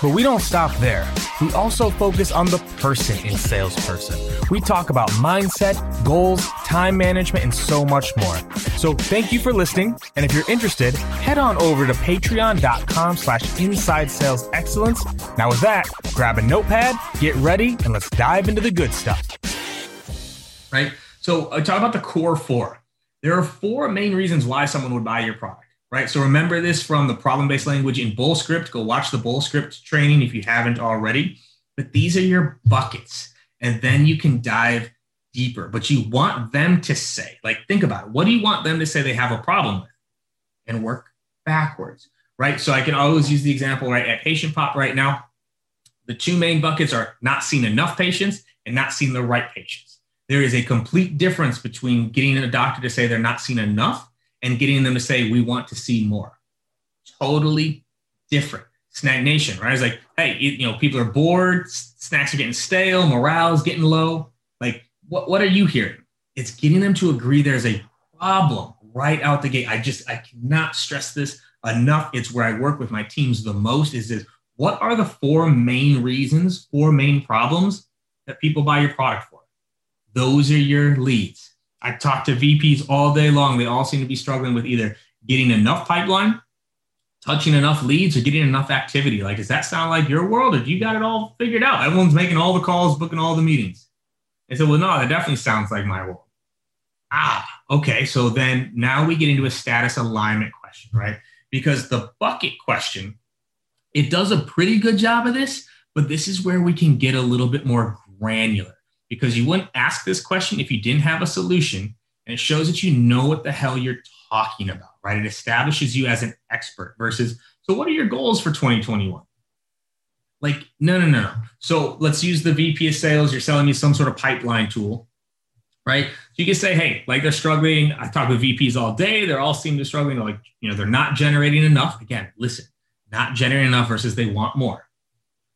But we don't stop there. We also focus on the person in salesperson. We talk about mindset, goals, time management, and so much more. So thank you for listening. And if you're interested, head on over to patreon.com slash inside sales excellence. Now with that, grab a notepad, get ready, and let's dive into the good stuff. Right? So I talk about the core four. There are four main reasons why someone would buy your product right? So remember this from the problem-based language in Bullscript. Go watch the Bullscript training if you haven't already. But these are your buckets, and then you can dive deeper. But you want them to say, like, think about it. What do you want them to say they have a problem with, and work backwards, right? So I can always use the example right at PatientPop right now. The two main buckets are not seeing enough patients and not seeing the right patients. There is a complete difference between getting a doctor to say they're not seeing enough and getting them to say, we want to see more. Totally different. SnackNation, right? It's like, hey, you know, people are bored, snacks are getting stale, morale is getting low. Like, what, what are you hearing? It's getting them to agree there's a problem right out the gate. I just, I cannot stress this enough. It's where I work with my teams the most is this. What are the four main reasons, four main problems that people buy your product for? Those are your leads. I talk to VPs all day long. They all seem to be struggling with either getting enough pipeline, touching enough leads, or getting enough activity. Like, does that sound like your world, or do you got it all figured out? Everyone's making all the calls, booking all the meetings. I said, well, no, that definitely sounds like my world. Ah, okay. So then now we get into a status alignment question, right? Because the bucket question, it does a pretty good job of this, but this is where we can get a little bit more granular because you wouldn't ask this question if you didn't have a solution. And it shows that you know what the hell you're talking about, right? It establishes you as an expert versus, so what are your goals for 2021? Like, no, no, no, no. So let's use the VP of sales. You're selling me some sort of pipeline tool, right? So you can say, hey, like they're struggling. I talk with VPs all day. They're all seem to struggling. They're Like, you know, they're not generating enough. Again, listen, not generating enough versus they want more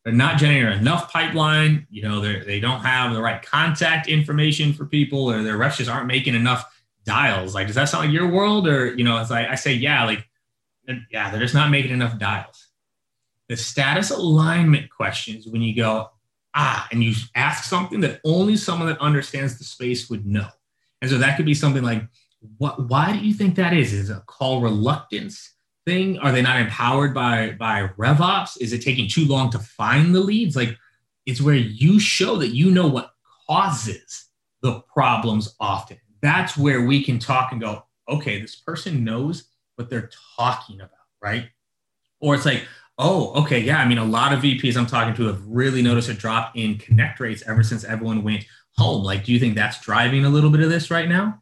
they're not generating enough pipeline. You know, they they don't have the right contact information for people, or their reps just aren't making enough dials. Like, does that sound like your world? Or you know, as I, I say, yeah, like, yeah, they're just not making enough dials. The status alignment questions when you go ah, and you ask something that only someone that understands the space would know. And so that could be something like, what? Why do you think that is? Is it a call reluctance? Thing? Are they not empowered by by RevOps? Is it taking too long to find the leads? Like it's where you show that you know what causes the problems often. That's where we can talk and go, okay, this person knows what they're talking about, right? Or it's like, oh, okay, yeah. I mean, a lot of VPs I'm talking to have really noticed a drop in connect rates ever since everyone went home. Like, do you think that's driving a little bit of this right now?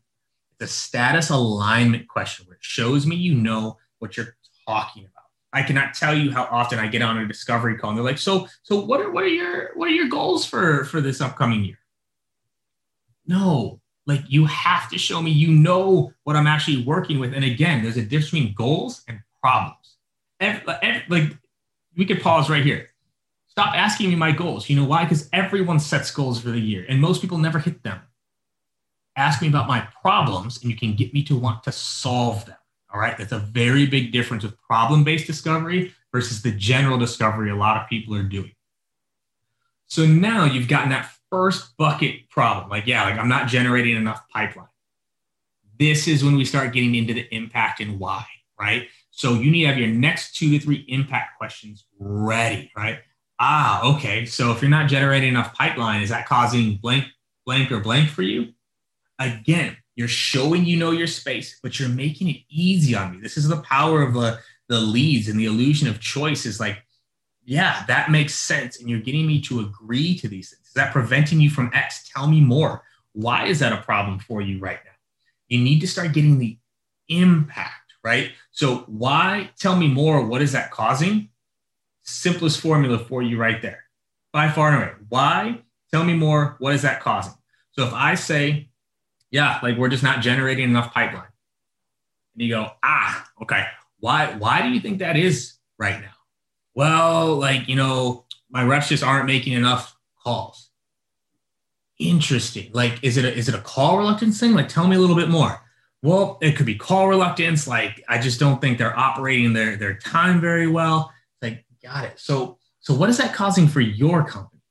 The status alignment question where it shows me you know what you're talking about. I cannot tell you how often I get on a discovery call and they're like, so, so what are what are your what are your goals for for this upcoming year? No, like you have to show me you know what I'm actually working with. And again, there's a difference between goals and problems. Every, every, like we could pause right here. Stop asking me my goals. You know why? Because everyone sets goals for the year and most people never hit them. Ask me about my problems and you can get me to want to solve them. All right. That's a very big difference with problem based discovery versus the general discovery a lot of people are doing. So now you've gotten that first bucket problem. Like, yeah, like I'm not generating enough pipeline. This is when we start getting into the impact and why, right? So you need to have your next two to three impact questions ready, right? Ah, okay. So if you're not generating enough pipeline, is that causing blank, blank, or blank for you? Again, you're showing you know your space, but you're making it easy on me. This is the power of the, the leads and the illusion of choice is like, yeah, that makes sense. And you're getting me to agree to these things. Is that preventing you from X? Tell me more. Why is that a problem for you right now? You need to start getting the impact, right? So, why? Tell me more. What is that causing? simplest formula for you right there. By far and away. Why? Tell me more. What is that causing? So if I say, yeah, like we're just not generating enough pipeline. And you go, ah, okay. Why, why do you think that is right now? Well, like, you know, my reps just aren't making enough calls. Interesting. Like, is it a, is it a call reluctance thing? Like, tell me a little bit more. Well, it could be call reluctance. Like, I just don't think they're operating their, their time very well. Like, got it. So, so what is that causing for your company?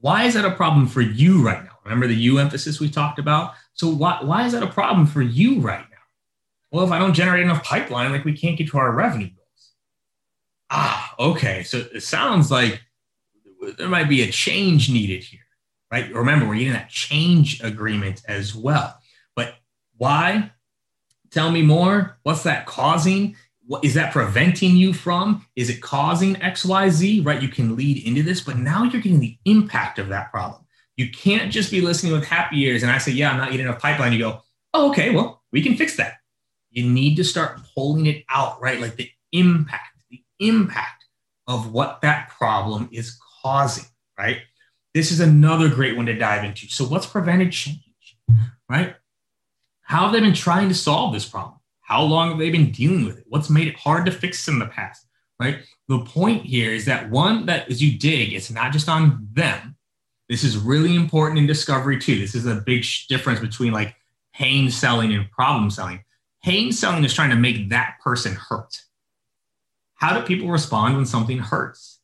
Why is that a problem for you right now? Remember the you emphasis we talked about? So why, why is that a problem for you right now? Well, if I don't generate enough pipeline, like we can't get to our revenue goals. Ah, okay. So it sounds like there might be a change needed here, right? Remember, we're getting that change agreement as well. But why? Tell me more. What's that causing? what is that preventing you from? Is it causing XYZ? Right? You can lead into this, but now you're getting the impact of that problem. You can't just be listening with happy ears and I say, Yeah, I'm not getting enough pipeline. You go, Oh, okay, well, we can fix that. You need to start pulling it out, right? Like the impact, the impact of what that problem is causing, right? This is another great one to dive into. So, what's prevented change, right? How have they been trying to solve this problem? How long have they been dealing with it? What's made it hard to fix in the past? Right. The point here is that one, that as you dig, it's not just on them. This is really important in discovery too. This is a big difference between like pain selling and problem selling. Pain selling is trying to make that person hurt. How do people respond when something hurts?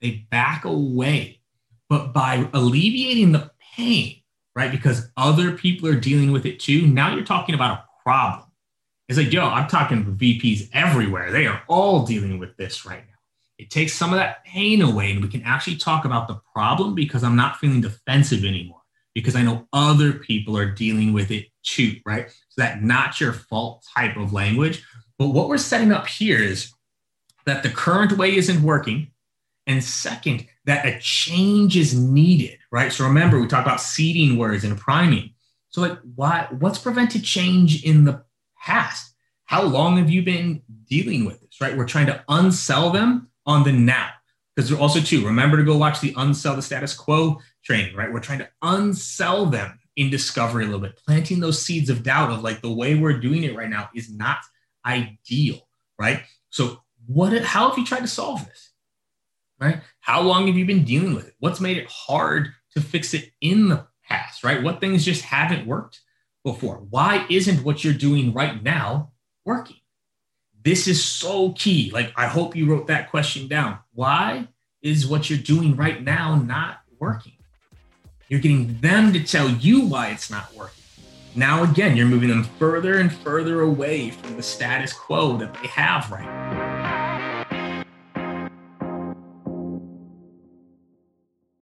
They back away. But by alleviating the pain, right, because other people are dealing with it too, now you're talking about a problem. It's like, yo, I'm talking VPs everywhere. They are all dealing with this right now. It takes some of that pain away, and we can actually talk about the problem because I'm not feeling defensive anymore because I know other people are dealing with it too, right? So that not your fault type of language. But what we're setting up here is that the current way isn't working. And second, that a change is needed, right? So remember, we talked about seeding words and priming. So, like, why? What's prevented change in the past. How long have you been dealing with this, right? We're trying to unsell them on the now. Because they're also, too, remember to go watch the unsell the status quo training, right? We're trying to unsell them in discovery a little bit, planting those seeds of doubt of like the way we're doing it right now is not ideal, right? So, what, how have you tried to solve this, right? How long have you been dealing with it? What's made it hard to fix it in the past, right? What things just haven't worked? before? Why isn't what you're doing right now working? This is so key. Like, I hope you wrote that question down. Why is what you're doing right now not working? You're getting them to tell you why it's not working. Now, again, you're moving them further and further away from the status quo that they have right now.